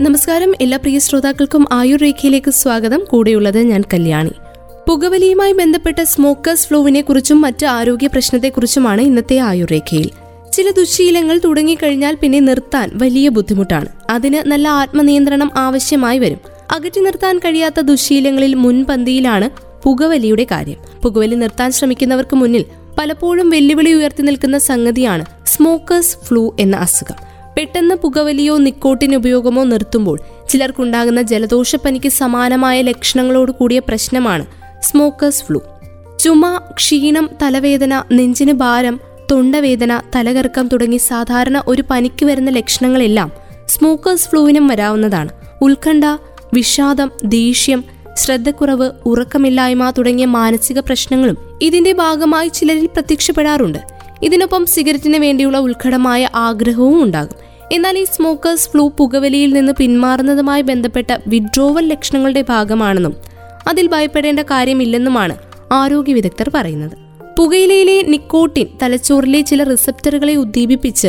നമസ്കാരം എല്ലാ പ്രിയ ശ്രോതാക്കൾക്കും ആയുർ രേഖയിലേക്ക് സ്വാഗതം. കൂടെയുള്ളത് ഞാൻ കല്യാണി. പുകവലിയുമായി ബന്ധപ്പെട്ട സ്മോക്കേഴ്സ് ഫ്ലൂവിനെ കുറിച്ചും മറ്റ് ആരോഗ്യ പ്രശ്നത്തെക്കുറിച്ചുമാണ് ഇന്നത്തെ ആയുർ രേഖയിൽ. ചില ദുശീലങ്ങൾ തുടങ്ങിക്കഴിഞ്ഞാൽ പിന്നെ നിർത്താൻ വലിയ ബുദ്ധിമുട്ടാണ്. അതിന് നല്ല ആത്മനിയന്ത്രണം ആവശ്യമായി വരും. അകറ്റി നിർത്താൻ കഴിയാത്ത ദുശീലങ്ങളിൽ മുൻപന്തിയിലാണ് പുകവലിയുടെ കാര്യം. പുകവലി നിർത്താൻ ശ്രമിക്കുന്നവർക്ക് മുന്നിൽ പലപ്പോഴും വെല്ലുവിളി ഉയർത്തി നിൽക്കുന്ന സംഗതിയാണ് സ്മോക്കേഴ്സ് ഫ്ലൂ എന്ന അസുഖം. പെട്ടെന്ന് പുകവലിയോ നിക്കോട്ടിൻ ഉപയോഗമോ നിർത്തുമ്പോൾ ചിലർക്കുണ്ടാകുന്ന ജലദോഷപ്പനിക്ക് സമാനമായ ലക്ഷണങ്ങളോട് കൂടിയ പ്രശ്നമാണ് സ്മോക്കേഴ്സ് ഫ്ലൂ. ചുമ ക്ഷീണം തലവേദന നെഞ്ചിന് ഭാരം തൊണ്ടവേദന തലകറക്കം തുടങ്ങി സാധാരണ ഒരു പനിക്ക് വരുന്ന ലക്ഷണങ്ങളെല്ലാം സ്മോക്കേഴ്സ് ഫ്ലൂവിനും വരാവുന്നതാണ്. ഉത്കണ്ഠ വിഷാദം ദേഷ്യം ശ്രദ്ധക്കുറവ് ഉറക്കമില്ലായ്മ തുടങ്ങിയ മാനസിക പ്രശ്നങ്ങളും ഇതിന്റെ ഭാഗമായി ചിലരിൽ പ്രത്യക്ഷപ്പെടാറുണ്ട്. ഇതിനൊപ്പം സിഗരറ്റിന് വേണ്ടിയുള്ള ഉത്കടമായ ആഗ്രഹവും ഉണ്ടാകും. എന്നാൽ ഈ സ്മോക്കേഴ്സ് ഫ്ലൂ പുകവലിയിൽ നിന്ന് പിന്മാറുന്നതുമായി ബന്ധപ്പെട്ട വിഡ്രോവൽ ലക്ഷണങ്ങളുടെ ഭാഗമാണെന്നും അതിൽ ഭയപ്പെടേണ്ട കാര്യമില്ലെന്നുമാണ് ആരോഗ്യ വിദഗ്ധർ പറയുന്നത്. പുകയിലയിലെ നിക്കോട്ടിൻ തലച്ചോറിലെ ചില റിസപ്റ്ററുകളെ ഉദ്ദീപിപ്പിച്ച്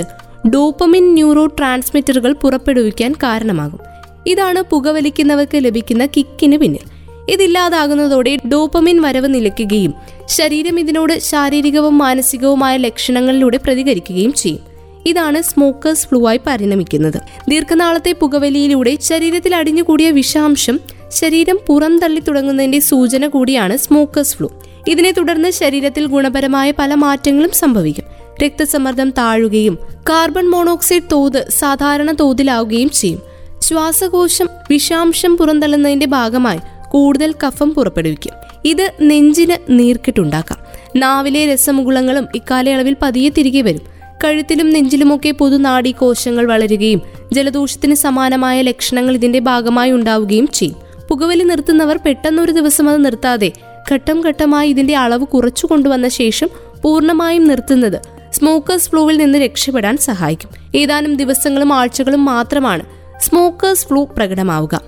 ഡോപ്പമിൻ ന്യൂറോ ട്രാൻസ്മിറ്ററുകൾ പുറപ്പെടുവിക്കാൻ കാരണമാകും. ഇതാണ് പുകവലിക്കുന്നവർക്ക് ലഭിക്കുന്ന കിക്കിന് പിന്നിൽ. ഇതില്ലാതാകുന്നതോടെ ഡോപ്പമിൻ വരവ് നിലയ്ക്കുകയും ശരീരം ഇതിനോട് ശാരീരികവും മാനസികവുമായ ലക്ഷണങ്ങളിലൂടെ പ്രതികരിക്കുകയും ചെയ്യും. ഇതാണ് സ്മോക്കേഴ്സ് ഫ്ലൂ ആയി പരിണമിക്കുന്നത്. ദീർഘനാളത്തെ പുകവലിയിലൂടെ ശരീരത്തിൽ അടിഞ്ഞുകൂടിയ വിഷാംശം ശരീരം പുറന്തള്ളി തുടങ്ങുന്നതിന്റെ സൂചന കൂടിയാണ് സ്മോക്കേഴ്സ് ഫ്ലൂ. ഇതിനെ തുടർന്ന് ശരീരത്തിൽ ഗുണപരമായ പല മാറ്റങ്ങളും സംഭവിക്കും. രക്തസമ്മർദ്ദം താഴുകയും കാർബൺ മോണോക്സൈഡ് തോത് സാധാരണ തോതിലാവുകയും ചെയ്യും. ശ്വാസകോശം വിഷാംശം പുറന്തള്ളുന്നതിന്റെ ഭാഗമായി കൂടുതൽ കഫം പുറപ്പെടുവിക്കും. ഇത് നെഞ്ചിന് നീർക്കിട്ടുണ്ടാക്കാം നാവിലെ രസമുകുളങ്ങളും ഇക്കാലയളവിൽ പതിയെ തിരികെ വരും. കഴുത്തിലും നെഞ്ചിലുമൊക്കെ പൊതുനാഡി കോശങ്ങൾ വളരുകയും ജലദോഷത്തിന് സമാനമായ ലക്ഷണങ്ങൾ ഇതിന്റെ ഭാഗമായി ഉണ്ടാവുകയും ചെയ്യും. പുകവലി നിർത്തുന്നവർ പെട്ടെന്നൊരു ദിവസം അത് നിർത്താതെ ഘട്ടം ഘട്ടമായി ഇതിന്റെ അളവ് കുറച്ചു കൊണ്ടുവന്ന ശേഷം പൂർണമായും നിർത്തുന്നത് സ്മോക്കേഴ്സ് ഫ്ലൂവിൽ നിന്ന് രക്ഷപ്പെടാൻ സഹായിക്കും. ഏതാനും ദിവസങ്ങളും ആഴ്ചകളും മാത്രമാണ് സ്മോക്കേഴ്സ് ഫ്ലൂ പ്രകടമാവുക.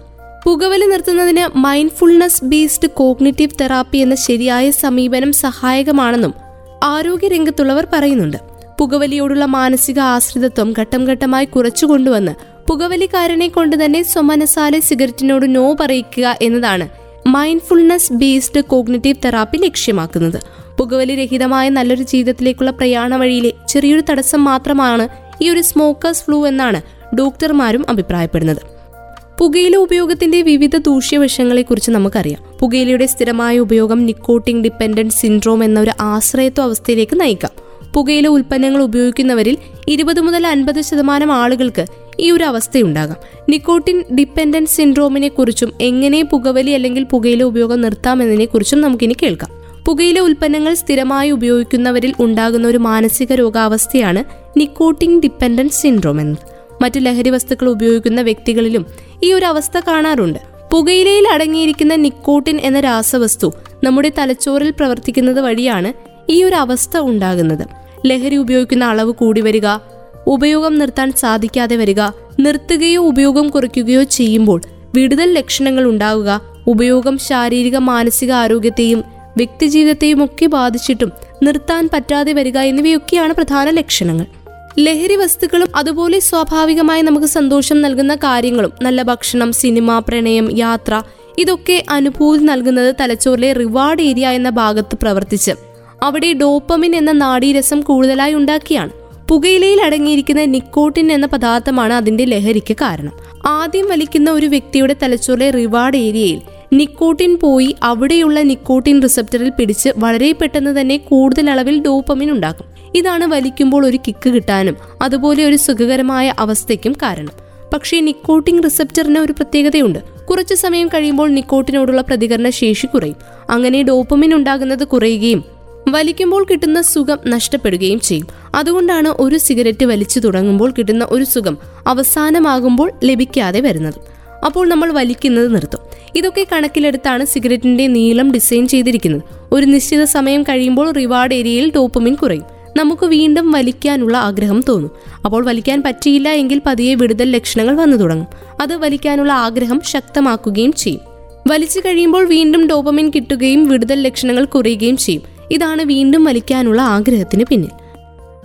പുകവലി നിർത്തുന്നതിന് മൈൻഡ്ഫുൾനെസ് ബേസ്ഡ് കോഗ്നിറ്റീവ് തെറാപ്പി എന്ന ശരിയായ സമീപനം സഹായകമാണെന്നും ആരോഗ്യരംഗത്തുള്ളവർ പറയുന്നുണ്ട്. പുകവലിയോടുള്ള മാനസിക ആശ്രിതത്വം ഘട്ടം ഘട്ടമായി കുറച്ചു കൊണ്ടുവന്ന് പുകവലിക്കാരനെ കൊണ്ട് തന്നെ സ്വമനസാലെ സിഗരറ്റിനോട് നോ പറയിക്കുക എന്നതാണ് മൈൻഡ്ഫുൾനെസ് ബേസ്ഡ് കോഗ്നറ്റീവ് തെറാപ്പി ലക്ഷ്യമാക്കുന്നത്. പുകവലി രഹിതമായ നല്ലൊരു ജീവിതത്തിലേക്കുള്ള പ്രയാണ വഴിയിലെ ചെറിയൊരു തടസ്സം മാത്രമാണ് ഈ ഒരു സ്മോക്കേഴ്സ് ഫ്ലൂ എന്നാണ് ഡോക്ടർമാരും അഭിപ്രായപ്പെടുന്നത്. പുകയില ഉപയോഗത്തിന്റെ വിവിധ ദൂഷ്യവശങ്ങളെക്കുറിച്ച് നമുക്കറിയാം. പുകയിലയുടെ സ്ഥിരമായ ഉപയോഗം നിക്കോട്ടിംഗ് ഡിപ്പെൻഡന്റ് സിൻഡ്രോം എന്ന ഒരു ആശ്രയത്വ അവസ്ഥയിലേക്ക് നയിക്കാം. പുകയില ഉൽപ്പന്നങ്ങൾ ഉപയോഗിക്കുന്നവരിൽ ഇരുപത് മുതൽ അൻപത് ശതമാനം ആളുകൾക്ക് ഈ ഒരു അവസ്ഥയുണ്ടാകാം. നിക്കോട്ടിൻ ഡിപ്പെൻഡൻസ് സിൻഡ്രോമിനെ കുറിച്ചും എങ്ങനെ പുകവലി അല്ലെങ്കിൽ പുകയില ഉപയോഗം നിർത്താമെന്നതിനെ കുറിച്ചും നമുക്കിനി കേൾക്കാം. പുകയില ഉൽപ്പന്നങ്ങൾ സ്ഥിരമായി ഉപയോഗിക്കുന്നവരിൽ ഉണ്ടാകുന്ന ഒരു മാനസിക രോഗാവസ്ഥയാണ് നിക്കോട്ടിൻ ഡിപ്പെൻഡൻസ് സിൻഡ്രോം എന്നത്. മറ്റു ലഹരി വസ്തുക്കൾ ഉപയോഗിക്കുന്ന വ്യക്തികളിലും ഈ ഒരു അവസ്ഥ കാണാറുണ്ട്. പുകയിലയിൽ അടങ്ങിയിരിക്കുന്ന നിക്കോട്ടിൻ എന്ന രാസവസ്തു നമ്മുടെ തലച്ചോറിൽ പ്രവർത്തിക്കുന്നത് വഴിയാണ് ഈ ഒരു അവസ്ഥ ഉണ്ടാകുന്നത്. ലഹരി ഉപയോഗിക്കുന്ന അളവ് കൂടി വരിക ഉപയോഗം നിർത്താൻ സാധിക്കാതെ വരിക നിർത്തുകയോ ഉപയോഗം കുറയ്ക്കുകയോ ചെയ്യുമ്പോൾ വിടുതൽ ലക്ഷണങ്ങൾ ഉണ്ടാവുക ഉപയോഗം ശാരീരിക മാനസിക ആരോഗ്യത്തെയും വ്യക്തിജീവിതത്തെയും ഒക്കെ ബാധിച്ചിട്ടും നിർത്താൻ പറ്റാതെ വരിക എന്നിവയൊക്കെയാണ് പ്രധാന ലക്ഷണങ്ങൾ. ലഹരി വസ്തുക്കളും അതുപോലെ സ്വാഭാവികമായി നമുക്ക് സന്തോഷം നൽകുന്ന കാര്യങ്ങളും നല്ല ഭക്ഷണം സിനിമ പ്രണയം യാത്ര ഇതൊക്കെ അനുഭൂതി നൽകുന്നത് തലച്ചോറിലെ റിവാർഡ് ഏരിയ എന്ന ഭാഗത്ത് പ്രവർത്തിച്ച് അവിടെ ഡോപ്പമിൻ എന്ന നാഡീരസം കൂടുതലായി ഉണ്ടാക്കിയാണ്. പുകയിലയിൽ അടങ്ങിയിരിക്കുന്ന നിക്കോട്ടിൻ എന്ന പദാർത്ഥമാണ് അതിന്റെ ലഹരിക്ക് കാരണം. ആദ്യം വലിക്കുന്ന ഒരു വ്യക്തിയുടെ തലച്ചോറിലെ റിവാർഡ് ഏരിയയിൽ നിക്കോട്ടിൻ പോയി അവിടെയുള്ള നിക്കോട്ടിൻ റിസപ്റ്ററിൽ പിടിച്ച് വളരെ പെട്ടെന്ന് തന്നെ കൂടുതൽ അളവിൽ ഡോപ്പമിൻ ഉണ്ടാക്കും. ഇതാണ് വലിക്കുമ്പോൾ ഒരു കിക്ക് കിട്ടാനും അതുപോലെ ഒരു സുഖകരമായ അവസ്ഥയ്ക്കും കാരണം. പക്ഷേ നിക്കോട്ടിൻ റിസപ്റ്ററിന് ഒരു പ്രത്യേകതയുണ്ട്. കുറച്ചു സമയം കഴിയുമ്പോൾ നിക്കോട്ടിനോടുള്ള പ്രതികരണ ശേഷി കുറയും. അങ്ങനെ ഡോപ്പമിൻ ഉണ്ടാകുന്നത് കുറയുകയും വലിക്കുമ്പോൾ കിട്ടുന്ന സുഖം നഷ്ടപ്പെടുകയും ചെയ്യും. അതുകൊണ്ടാണ് ഒരു സിഗരറ്റ് വലിച്ചു തുടങ്ങുമ്പോൾ കിട്ടുന്ന ഒരു സുഖം അവസാനമാകുമ്പോൾ ലഭിക്കാതെ വരുന്നത്. അപ്പോൾ നമ്മൾ വലിക്കുന്നത് നിർത്തും. ഇതൊക്കെ കണക്കിലെടുത്താണ് സിഗരറ്റിന്റെ നീളം ഡിസൈൻ ചെയ്തിരിക്കുന്നത്. ഒരു നിശ്ചിത സമയം കഴിയുമ്പോൾ റിവാർഡ് ഏരിയയിൽ ഡോപ്പമിൻ കുറയും. നമുക്ക് വീണ്ടും വലിക്കാനുള്ള ആഗ്രഹം തോന്നും. അപ്പോൾ വലിക്കാൻ പറ്റിയില്ല എങ്കിൽ പതിയെ വിടുതൽ ലക്ഷണങ്ങൾ വന്നു തുടങ്ങും. അത് വലിക്കാനുള്ള ആഗ്രഹം ശക്തമാക്കുകയും ചെയ്യും. വലിച്ചു കഴിയുമ്പോൾ വീണ്ടും ഡോപ്പമിൻ കിട്ടുകയും വിടുതൽ ലക്ഷണങ്ങൾ കുറയുകയും ചെയ്യും. ഇതാണ് വീണ്ടും വലിക്കാനുള്ള ആഗ്രഹത്തിന് പിന്നിൽ.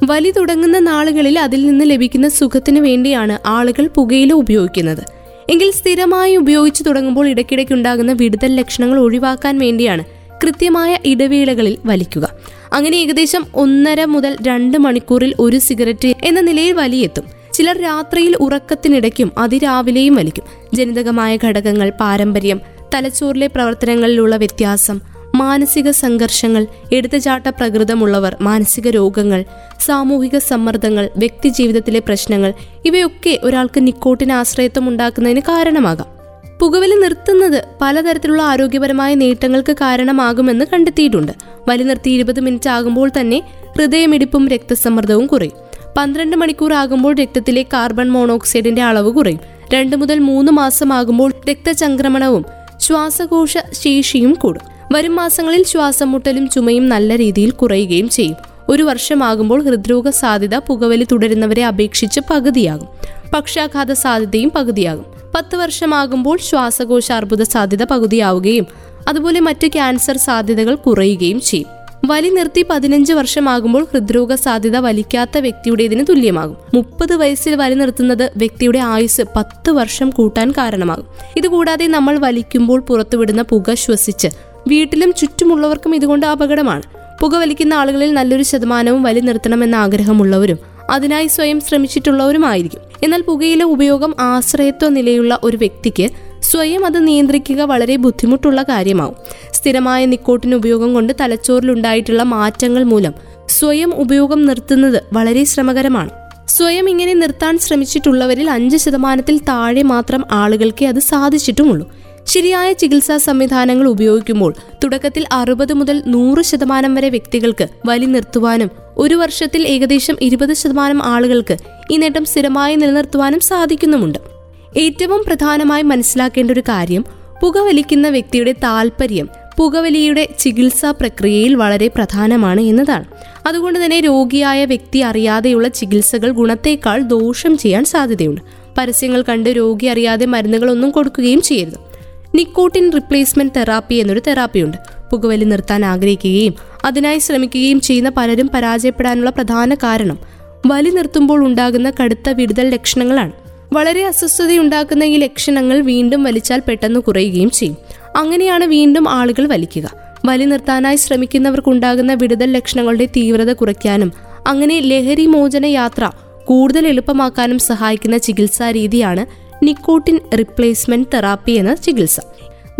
വലി തുടങ്ങുന്ന നാളുകളിൽ അതിൽ നിന്ന് ലഭിക്കുന്ന സുഖത്തിന് വേണ്ടിയാണ് ആളുകൾ പുകയില ഉപയോഗിക്കുന്നത്. എങ്കിൽ സ്ഥിരമായി ഉപയോഗിച്ചു തുടങ്ങുമ്പോൾ ഇടയ്ക്കിടയ്ക്ക് ഉണ്ടാകുന്ന വിടുതൽ ലക്ഷണങ്ങൾ ഒഴിവാക്കാൻ വേണ്ടിയാണ് കൃത്യമായ ഇടവേളകളിൽ വലിക്കുക. അങ്ങനെ ഏകദേശം ഒന്നര മുതൽ രണ്ട് മണിക്കൂറിൽ ഒരു സിഗരറ്റ് എന്ന നിലയിൽ വലിയെത്തും ചിലർ രാത്രിയിൽ ഉറക്കത്തിനിടയ്ക്കും അതിരാവിലെയും വലിക്കും. ജനിതകമായ ഘടകങ്ങൾ പാരമ്പര്യം തലച്ചോറിലെ പ്രവർത്തനങ്ങളിലുള്ള വ്യത്യാസം മാനസിക സംഘർഷങ്ങൾ എടുത്തുചാട്ട പ്രകൃതമുള്ളവർ മാനസിക രോഗങ്ങൾ സാമൂഹിക സമ്മർദ്ദങ്ങൾ വ്യക്തി ജീവിതത്തിലെ പ്രശ്നങ്ങൾ ഇവയൊക്കെ ഒരാൾക്ക് നിക്കോട്ടിന് ആശ്രയത്വം ഉണ്ടാക്കുന്നതിന് കാരണമാകാം. പുകവലി നിർത്തുന്നത് പലതരത്തിലുള്ള ആരോഗ്യപരമായ നേട്ടങ്ങൾക്ക് കാരണമാകുമെന്ന് കണ്ടെത്തിയിട്ടുണ്ട്. വലി നിർത്തി ഇരുപത് മിനിറ്റ് ആകുമ്പോൾ തന്നെ ഹൃദയമിടിപ്പും രക്തസമ്മർദ്ദവും കുറയും. പന്ത്രണ്ട് മണിക്കൂർ ആകുമ്പോൾ രക്തത്തിലെ കാർബൺ മോണോക്സൈഡിന്റെ അളവ് കുറയും. രണ്ട് മുതൽ മൂന്ന് മാസമാകുമ്പോൾ രക്തചംക്രമണവും ശ്വാസകോശ ശേഷിയും കൂടും. വരും മാസങ്ങളിൽ ശ്വാസമുട്ടലും ചുമയും നല്ല രീതിയിൽ കുറയുകയും ചെയ്യും. ഒരു വർഷമാകുമ്പോൾ ഹൃദ്രോഗ സാധ്യത പുകവലി തുടരുന്നവരെ അപേക്ഷിച്ച് പകുതിയാകും. പക്ഷാഘാത സാധ്യതയും പകുതിയാകും. പത്ത് വർഷമാകുമ്പോൾ ശ്വാസകോശ അർബുദ സാധ്യത പകുതിയാവുകയും അതുപോലെ മറ്റു ക്യാൻസർ സാധ്യതകൾ കുറയുകയും ചെയ്യും. വലി നിർത്തി പതിനഞ്ച് വർഷമാകുമ്പോൾ ഹൃദ്രോഗ സാധ്യത വലിക്കാത്ത വ്യക്തിയുടേതിന് തുല്യമാകും. മുപ്പത് വയസ്സിൽ വലി നിർത്തുന്നത് വ്യക്തിയുടെ ആയുസ് പത്ത് വർഷം കൂട്ടാൻ കാരണമാകും. ഇതുകൂടാതെ നമ്മൾ വലിക്കുമ്പോൾ പുറത്തുവിടുന്ന പുക ശ്വസിച്ച് വീട്ടിലും ചുറ്റുമുള്ളവർക്കും ഇതുകൊണ്ട് അപകടമാണ്. പുകവലിക്കുന്ന ആളുകളിൽ നല്ലൊരു ശതമാനവും വലി നിർത്തണമെന്ന ആഗ്രഹമുള്ളവരും അതിനായി സ്വയം ശ്രമിച്ചിട്ടുള്ളവരുമായിരിക്കും. എന്നാൽ പുകയിലെ ഉപയോഗം ആശ്രയത്വ നിലയുള്ള ഒരു വ്യക്തിക്ക് സ്വയം അത് നിയന്ത്രിക്കുക വളരെ ബുദ്ധിമുട്ടുള്ള കാര്യമാവും. സ്ഥിരമായ നിക്കോട്ടിൻ ഉപയോഗം കൊണ്ട് തലച്ചോറിലുണ്ടായിട്ടുള്ള മാറ്റങ്ങൾ മൂലം സ്വയം ഉപയോഗം നിർത്തുന്നത് വളരെ ശ്രമകരമാണ്. സ്വയം ഇങ്ങനെ നിർത്താൻ ശ്രമിച്ചിട്ടുള്ളവരിൽ അഞ്ച് ശതമാനത്തിൽ താഴെ മാത്രം ആളുകൾക്ക് അത് സാധിച്ചിട്ടുമുള്ളൂ. ശരിയായ ചികിത്സാ സംവിധാനങ്ങൾ ഉപയോഗിക്കുമ്പോൾ തുടക്കത്തിൽ അറുപത് മുതൽ നൂറ് ശതമാനം വരെ വ്യക്തികൾക്ക് വലി നിർത്തുവാനും ഒരു വർഷത്തിൽ ഏകദേശം ഇരുപത് ശതമാനം ആളുകൾക്ക് ഈ നേട്ടം സ്ഥിരമായി നിലനിർത്തുവാനും സാധിക്കുന്നുമുണ്ട്. ഏറ്റവും പ്രധാനമായി മനസ്സിലാക്കേണ്ട ഒരു കാര്യം പുകവലിക്കുന്ന വ്യക്തിയുടെ താല്പര്യം പുകവലിയുടെ ചികിത്സാ പ്രക്രിയയിൽ വളരെ പ്രധാനമാണ് എന്നതാണ്. അതുകൊണ്ട് തന്നെ രോഗിയായ വ്യക്തി അറിയാതെയുള്ള ചികിത്സകൾ ഗുണത്തേക്കാൾ ദോഷം ചെയ്യാൻ സാധ്യതയുണ്ട്. പരസ്യങ്ങൾ കണ്ട് രോഗി അറിയാതെ മരുന്നുകളൊന്നും കൊടുക്കുകയും ചെയ്യരുത്. നിക്കോട്ടിൻ റിപ്ലേസ്മെന്റ് തെറാപ്പി എന്നൊരു തെറാപ്പിയുണ്ട് പുകവലി നിർത്താൻ ആഗ്രഹിക്കുകയും അതിനായി ശ്രമിക്കുകയും ചെയ്യുന്ന പലരും പരാജയപ്പെടാനുള്ള പ്രധാന കാരണം വലി നിർത്തുമ്പോൾ ഉണ്ടാകുന്ന കടുത്ത വിടുതൽ ലക്ഷണങ്ങളാണ്. വളരെ അസ്വസ്ഥതയുണ്ടാക്കുന്ന ഈ ലക്ഷണങ്ങൾ വീണ്ടും വലിച്ചാൽ പെട്ടെന്ന് കുറയുകയും ചെയ്യും. അങ്ങനെയാണ് വീണ്ടും ആളുകൾ വലിക്കുക. വലി നിർത്താനായി ശ്രമിക്കുന്നവർക്കുണ്ടാകുന്ന വിടുതൽ ലക്ഷണങ്ങളുടെ തീവ്രത കുറയ്ക്കാനും അങ്ങനെ ലഹരി മോചന യാത്ര കൂടുതൽ എളുപ്പമാക്കാനും സഹായിക്കുന്ന ചികിത്സാ രീതിയാണ് നിക്കോട്ടിൻ റിപ്ലേസ്മെന്റ് തെറാപ്പി എന്ന ചികിത്സ.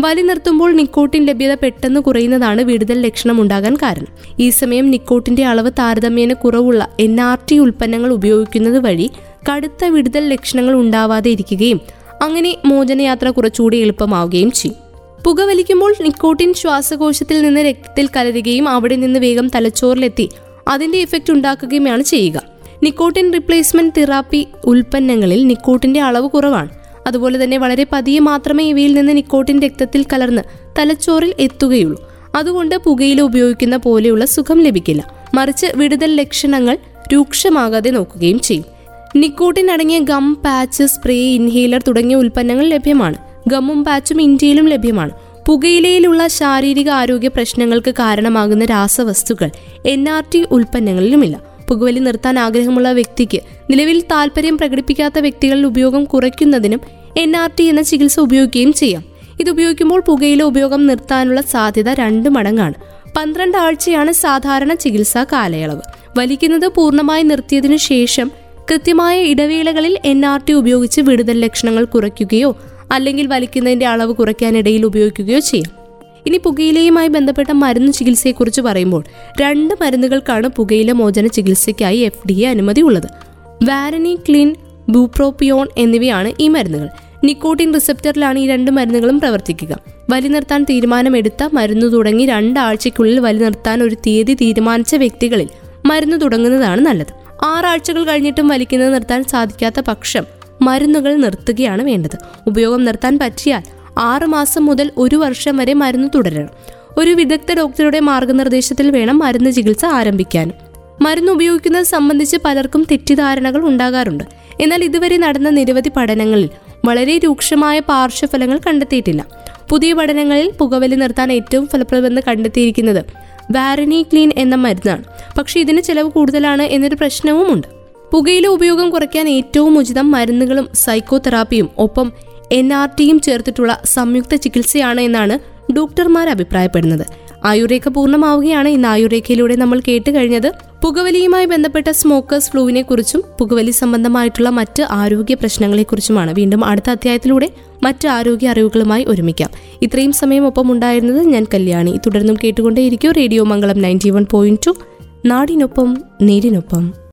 വലി നിർത്തുമ്പോൾ നിക്കോട്ടിൻ ലഭ്യത പെട്ടെന്ന് കുറയുന്നതാണ് വിടുതൽ ലക്ഷണം ഉണ്ടാകാൻ കാരണം. ഈ സമയം നിക്കോട്ടിന്റെ അളവ് താരതമ്യേന കുറവുള്ള എൻ ആർ ടി ഉൽപ്പന്നങ്ങൾ ഉപയോഗിക്കുന്നത് വഴി കടുത്ത വിടുതൽ ലക്ഷണങ്ങൾ ഉണ്ടാവാതെ ഇരിക്കുകയും അങ്ങനെ മോചനയാത്ര കുറച്ചുകൂടി എളുപ്പമാവുകയും ചെയ്യും. പുകവലിക്കുമ്പോൾ നിക്കോട്ടിൻ ശ്വാസകോശത്തിൽ നിന്ന് രക്തത്തിൽ കലരുകയും അവിടെ നിന്ന് വേഗം തലച്ചോറിലെത്തി അതിന്റെ ഇഫക്റ്റ് ഉണ്ടാക്കുകയുമാണ് ചെയ്യുക. നിക്കോട്ടിൻ റിപ്ലേസ്മെന്റ് തെറാപ്പി ഉൽപ്പന്നങ്ങളിൽ നിക്കോട്ടിന്റെ അളവ് കുറവാണ്. അതുപോലെ തന്നെ വളരെ പതിയെ മാത്രമേ ഇവയിൽ നിന്ന് നിക്കോട്ടിൻ രക്തത്തിൽ കലർന്ന് തലച്ചോറിൽ എത്തുകയുള്ളൂ. അതുകൊണ്ട് പുകയില ഉപയോഗിക്കുന്ന പോലെയുള്ള സുഖം ലഭിക്കില്ല. മറിച്ച് വിടുതൽ ലക്ഷണങ്ങൾ രൂക്ഷമാകാതെ നോക്കുകയും ചെയ്യും. നിക്കോട്ടിൻ അടങ്ങിയ ഗം പാച്ച് സ്പ്രേ ഇൻഹേലർ തുടങ്ങിയ ഉൽപ്പന്നങ്ങൾ ലഭ്യമാണ്. ഗമ്മും പാച്ചും ഇന്ത്യയിലും ലഭ്യമാണ്. പുകയിലയിലുള്ള ശാരീരിക ആരോഗ്യ പ്രശ്നങ്ങൾക്ക് കാരണമാകുന്ന രാസവസ്തുക്കൾ എൻ ആർ ടി ഉൽപ്പന്നങ്ങളിലുമില്ല. പുകവലി നിർത്താൻ ആഗ്രഹമുള്ള വ്യക്തിക്ക് നിലവിൽ താല്പര്യം പ്രകടിപ്പിക്കാത്ത വ്യക്തികളുടെ ഉപയോഗം കുറയ്ക്കുന്നതിനും എൻ ആർ ടി എന്ന ചികിത്സ ഉപയോഗിക്കുകയും ചെയ്യാം. ഇത് ഉപയോഗിക്കുമ്പോൾ പുകയിലെ ഉപയോഗം നിർത്താനുള്ള സാധ്യത രണ്ട് മടങ്ങാണ്. പന്ത്രണ്ട് ആഴ്ചയാണ് സാധാരണ ചികിത്സാ കാലയളവ്. വലിക്കുന്നത് പൂർണമായി നിർത്തിയതിനു ശേഷം കൃത്യമായ ഇടവേളകളിൽ എൻ ആർ ടി ഉപയോഗിച്ച് വിടുതൽ ലക്ഷണങ്ങൾ കുറയ്ക്കുകയോ അല്ലെങ്കിൽ വലിക്കുന്നതിന്റെ അളവ് കുറയ്ക്കാനിടയിൽ ഉപയോഗിക്കുകയോ ചെയ്യാം. ഇനി പുകയിലയുമായി ബന്ധപ്പെട്ട മരുന്ന് ചികിത്സയെക്കുറിച്ച് പറയുമ്പോൾ രണ്ട് മരുന്നുകൾക്കാണ് പുകയില മോചന ചികിത്സയ്ക്കായി എഫ് ഡി എ അനുമതി ഉള്ളത് വാരനി ക്ലീൻ ബൂപ്രോപിയോൺ എന്നിവയാണ് ഈ മരുന്നുകൾ. നിക്കോട്ടിൻ റിസപ്റ്ററിലാണ് ഈ രണ്ട് മരുന്നുകളും പ്രവർത്തിക്കുക. വലി നിർത്താൻ തീരുമാനമെടുത്ത മരുന്ന് തുടങ്ങി രണ്ടാഴ്ചയ്ക്കുള്ളിൽ വലി നിർത്താൻ ഒരു തീയതി തീരുമാനിച്ച വ്യക്തികളിൽ മരുന്ന് തുടങ്ങുന്നതാണ് നല്ലത്. ആറാഴ്ചകൾ കഴിഞ്ഞിട്ടും വലിക്കുന്നത് നിർത്താൻ സാധിക്കാത്ത പക്ഷം മരുന്നുകൾ നിർത്തുകയാണ് വേണ്ടത്. ഉപയോഗം നിർത്താൻ പറ്റിയാൽ ആറ് മാസം മുതൽ ഒരു വർഷം വരെ മരുന്ന് തുടരണം. ഒരു വിദഗ്ധ ഡോക്ടറുടെ മാർഗനിർദ്ദേശത്തിൽ വേണം മരുന്ന് ചികിത്സ ആരംഭിക്കാൻ. മരുന്ന് ഉപയോഗിക്കുന്നത് സംബന്ധിച്ച് പലർക്കും തെറ്റിദ്ധാരണകൾ ഉണ്ടാകാറുണ്ട്. എന്നാൽ ഇതുവരെ നടന്ന നിരവധി പഠനങ്ങളിൽ വളരെ രൂക്ഷമായ പാർശ്വഫലങ്ങൾ കണ്ടെത്തിയിട്ടില്ല. പുതിയ പഠനങ്ങളിൽ പുകവലി നിർത്താൻ ഏറ്റവും ഫലപ്രദമെന്ന് കണ്ടെത്തിയിരിക്കുന്നത് വാരനി ക്ലീൻ എന്ന മരുന്നാണ്. പക്ഷെ ഇതിന് ചെലവ് കൂടുതലാണ് എന്നൊരു പ്രശ്നവുമുണ്ട്. പുകയിലെ ഉപയോഗം കുറയ്ക്കാൻ ഏറ്റവും ഉചിതം മരുന്നുകളും സൈക്കോതെറാപ്പിയും ഒപ്പം എൻ ആർ ടിയും ചേർത്തിട്ടുള്ള സംയുക്ത ചികിത്സയാണ് എന്നാണ് ഡോക്ടർമാർ അഭിപ്രായപ്പെടുന്നത്. ആയുർരേഖ പൂർണമാവുകയാണ് ഇന്ന് ആയുർരേഖയിലൂടെ നമ്മൾ കേട്ട് കഴിഞ്ഞത് പുകവലിയുമായി ബന്ധപ്പെട്ട സ്മോക്കേഴ്സ് ഫ്ലൂവിനെ കുറിച്ചും പുകവലി സംബന്ധമായിട്ടുള്ള മറ്റ് ആരോഗ്യ പ്രശ്നങ്ങളെക്കുറിച്ചുമാണ് വീണ്ടും അടുത്ത അധ്യായത്തിലൂടെ മറ്റ് ആരോഗ്യ അറിവുകളുമായി ഒരുമിക്കാം. ഇത്രയും സമയം ഒപ്പം ഉണ്ടായിരുന്നത് ഞാൻ കല്യാണി. തുടർന്നും കേട്ടുകൊണ്ടേയിരിക്കും radio Mangalam ninety one point two. നാടിനൊപ്പം നേരിനൊപ്പം.